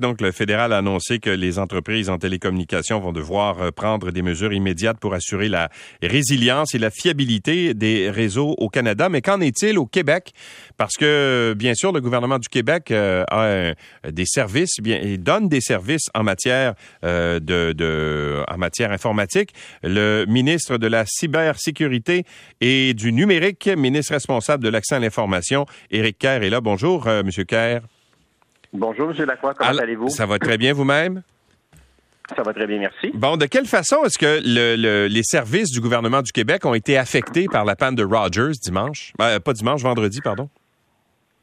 Donc, le fédéral a annoncé que les entreprises en télécommunications vont devoir euh, prendre des mesures immédiates pour assurer la résilience et la fiabilité des réseaux au Canada. Mais qu'en est-il au Québec? Parce que, bien sûr, le gouvernement du Québec euh, a des services, bien, et donne des services en matière euh, de, en matière informatique. Le ministre de la cybersécurité et du numérique, ministre responsable de l'accès à l'information, Éric Kerr est là. Bonjour, Monsieur Kerr. Bonjour, M. Lacroix, comment allez-vous? Ça va très bien vous-même? Ça va très bien, merci. Bon, de quelle façon est-ce que les services du gouvernement du Québec ont été affectés par la panne de Rogers dimanche? Ben, pas dimanche, vendredi, pardon.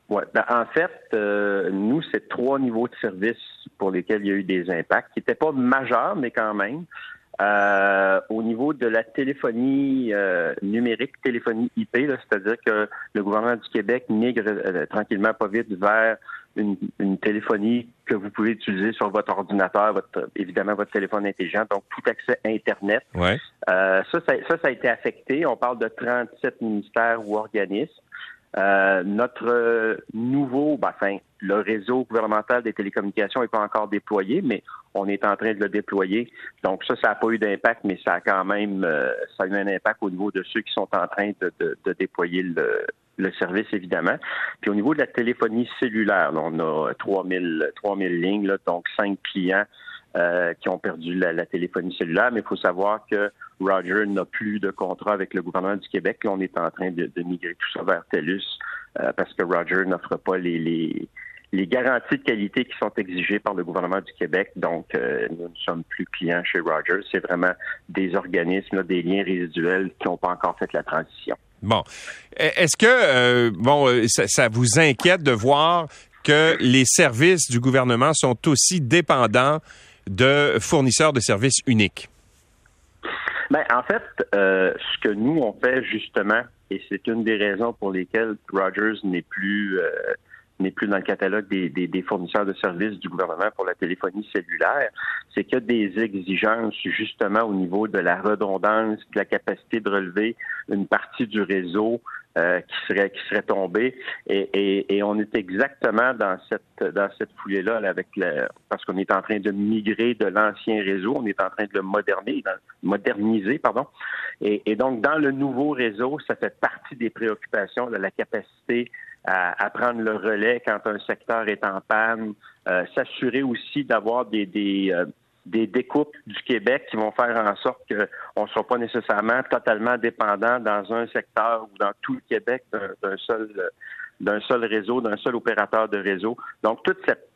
Oui, ben, en fait, euh, nous, c'est trois niveaux de services pour lesquels il y a eu des impacts, qui n'étaient pas majeurs, mais quand même. Euh, au niveau de la téléphonie euh, numérique, téléphonie IP, c'est-à-dire que le gouvernement du Québec migre tranquillement, pas vite, vers une, téléphonie que vous pouvez utiliser sur votre ordinateur, votre, évidemment votre téléphone intelligent, donc tout accès Internet. Ouais. Euh, ça, ça, ça, a été affecté. On parle de 37 ministères ou organismes. Euh, notre nouveau, ben, enfin, le réseau gouvernemental des télécommunications n'est pas encore déployé, mais on est en train de le déployer. Donc ça, ça n'a pas eu d'impact, mais ça a quand même, euh, ça a eu un impact au niveau de ceux qui sont en train de, de, de déployer le, le service, évidemment. Puis au niveau de la téléphonie cellulaire, on a 3000, 3000 lignes, là, donc cinq clients euh, qui ont perdu la, téléphonie cellulaire, mais il faut savoir que Roger n'a plus de contrat avec le gouvernement du Québec. Là, on est en train de, migrer tout ça vers TELUS euh, parce que Roger n'offre pas les, les, les, garanties de qualité qui sont exigées par le gouvernement du Québec. Donc, euh, nous ne sommes plus clients chez Rogers. C'est vraiment des organismes, des liens résiduels qui n'ont pas encore fait la transition. Bon. E, est-ce que, euh, bon, euh, ça, vous inquiète de voir que les services du gouvernement sont aussi dépendants de fournisseurs de services uniques? Bien, en fait, euh, ce que nous, on fait justement, et c'est une des raisons pour lesquelles Rogers n'est plus n'est plus dans le catalogue des, des, fournisseurs de services du gouvernement pour la téléphonie cellulaire, c'est qu'il y a des exigences justement au niveau de la redondance, de la capacité de relever une partie du réseau euh, qui serait qui serait tombée et, et, et, on est exactement dans cette dans cette foulée là avec le, parce qu'on est en train de migrer de l'ancien réseau, on est en train de le moderniser, moderniser pardon. Et, et donc dans le nouveau réseau, ça fait partie des préoccupations de la capacité à, prendre le relais quand un secteur est en panne, euh, s'assurer aussi d'avoir des, des, euh, des découpes du Québec qui vont faire en sorte qu'on ne soit pas nécessairement totalement dépendant dans un secteur ou dans tout le Québec d'un seul d'un seul réseau, d'un seul opérateur de réseau. Donc, toute cette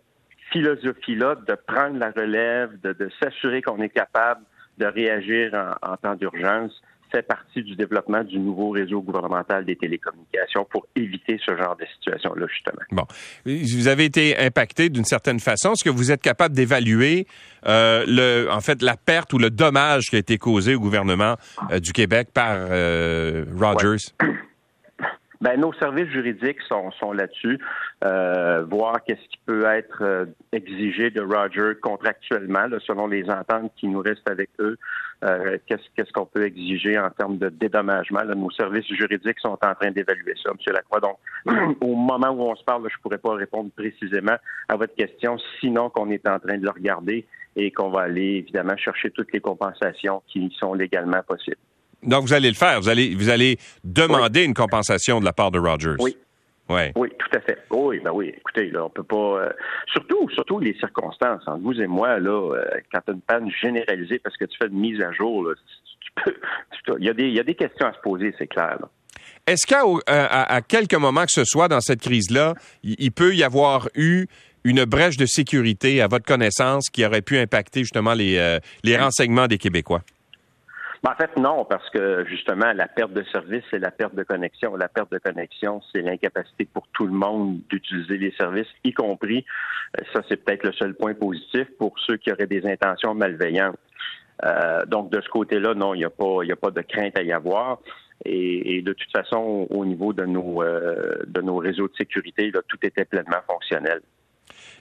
philosophie-là de prendre la relève, de, s'assurer qu'on est capable de réagir en temps d'urgence, fait partie du développement du nouveau réseau gouvernemental des télécommunications pour éviter ce genre de situation-là, justement. Bon. Vous avez été impacté d'une certaine façon. Est-ce que vous êtes capable d'évaluer, euh, le, en fait, la perte ou le dommage qui a été causé au gouvernement euh, du Québec par euh, Rogers? Ben, nos services juridiques sont, sont là-dessus, euh, voir qu'est-ce qui peut être euh, exigé de Roger contractuellement, selon les ententes qui nous restent avec eux. Euh, qu'est-ce qu'on peut exiger en termes de dédommagement? nos services juridiques sont en train d'évaluer ça, M. Lacroix. Donc, au moment où on se parle, je ne pourrais pas répondre précisément à votre question, sinon qu'on est en train de le regarder et qu'on va aller évidemment chercher toutes les compensations qui sont légalement possibles. Donc, vous allez le faire. Vous allez, vous allez demander une compensation de la part de Rogers. Oui. Ouais. Oui, tout à fait. Oui, ben oui. Écoutez, là, on peut pas. Euh, surtout, surtout les circonstances. Entre vous et moi, là, euh, quand tu as une panne généralisée parce que tu fais une mise à jour, là, tu peux. Il y, a des, y a des questions à se poser, c'est clair. Est-ce qu'à à, quelques moments que ce soit dans cette crise-là, il, peut y avoir eu une brèche de sécurité à votre connaissance qui aurait pu impacter justement les, euh, les renseignements des Québécois? Ben, en fait, non, parce que justement, la perte de service, c'est la perte de connexion. La perte de connexion, c'est l'incapacité pour tout le monde d'utiliser les services, y compris, euh, ça c'est peut-être le seul point positif, pour ceux qui auraient des intentions malveillantes. Euh, donc, de ce côté-là, non, il n'y a, pas, a pas de crainte à y avoir. Et, de toute façon, au niveau de nos, euh, de nos réseaux de sécurité, là, tout était pleinement fonctionnel.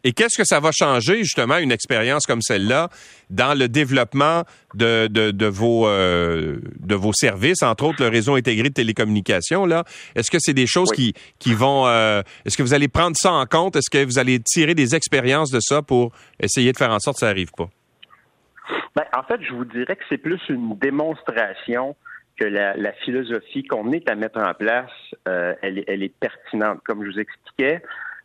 Et qu'est-ce que ça va changer, justement, une expérience comme celle-là, dans le développement de, de, vos, euh, de vos services, entre autres le réseau intégré de télécommunications, là? Est-ce que c'est des choses qui, qui vont... Euh, est-ce que vous allez prendre ça en compte? Est-ce que vous allez tirer des expériences de ça pour essayer de faire en sorte que ça n'arrive pas? Ben, en fait, je vous dirais que c'est plus une démonstration que la, philosophie qu'on est à mettre en place, euh, elle, est pertinente. Comme je vous expliquais,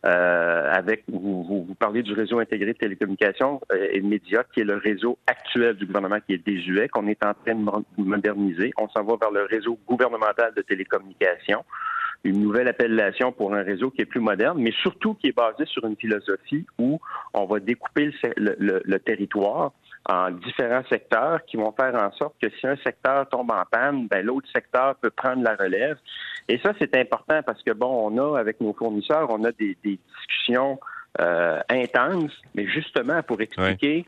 euh, avec vous, vous, parlez du réseau intégré de télécommunications euh, et de médias, qui est le réseau actuel du gouvernement qui est désuet, qu'on est en train de moderniser. On s'en va vers le réseau gouvernemental de télécommunications une nouvelle appellation pour un réseau qui est plus moderne, mais surtout qui est basé sur une philosophie où on va découper le territoire en différents secteurs qui vont faire en sorte que si un secteur tombe en panne, ben, l'autre secteur peut prendre la relève. Et ça, c'est important parce que, bon, on a, avec nos fournisseurs, on a des, discussions euh, intenses, mais justement pour expliquer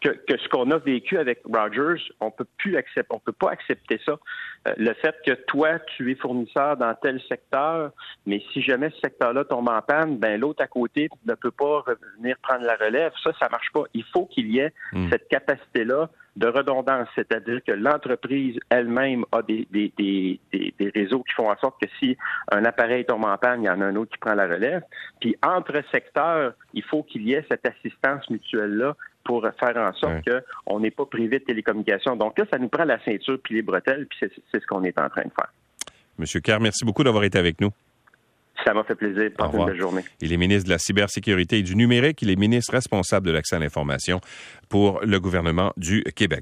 que, que ce qu'on a vécu avec Rogers, on peut plus accepter, on peut pas accepter ça. Euh, le fait que toi, tu es fournisseur dans tel secteur, mais si jamais ce secteur-là tombe en panne, ben l'autre à côté ne peut pas revenir prendre la relève. Ça, ça marche pas. Il faut qu'il y ait hmm. cette capacité-là de redondance, c'est-à-dire que l'entreprise elle-même a des, des, des, des, réseaux qui font en sorte que si un appareil tombe en panne, il y en a un autre qui prend la relève. Puis entre secteurs, il faut qu'il y ait cette assistance mutuelle-là pour faire en sorte qu'on n'est pas privé de télécommunications. Donc là, ça nous prend la ceinture puis les bretelles, puis c'est ce qu'on est en train de faire. Monsieur Kerr, merci beaucoup d'avoir été avec nous. Ça m'a fait plaisir. Passez une belle journée. Il est ministre de la cybersécurité et du numérique. Il est ministre responsable de l'accès à l'information pour le gouvernement du Québec.